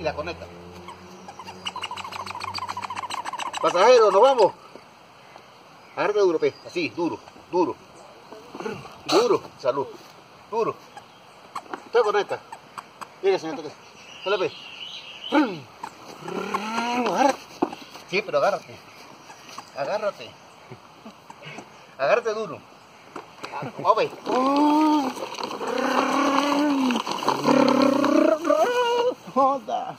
y la conecta. Pasajero, nos vamos. Agárrate duro, pe. Así, duro, duro. Duro, salud. Duro. Te conecta. Mire, señor Toque. Dale, pe. Sí, pero agárrate. Agárrate. Agárrate duro. Vamos, Father.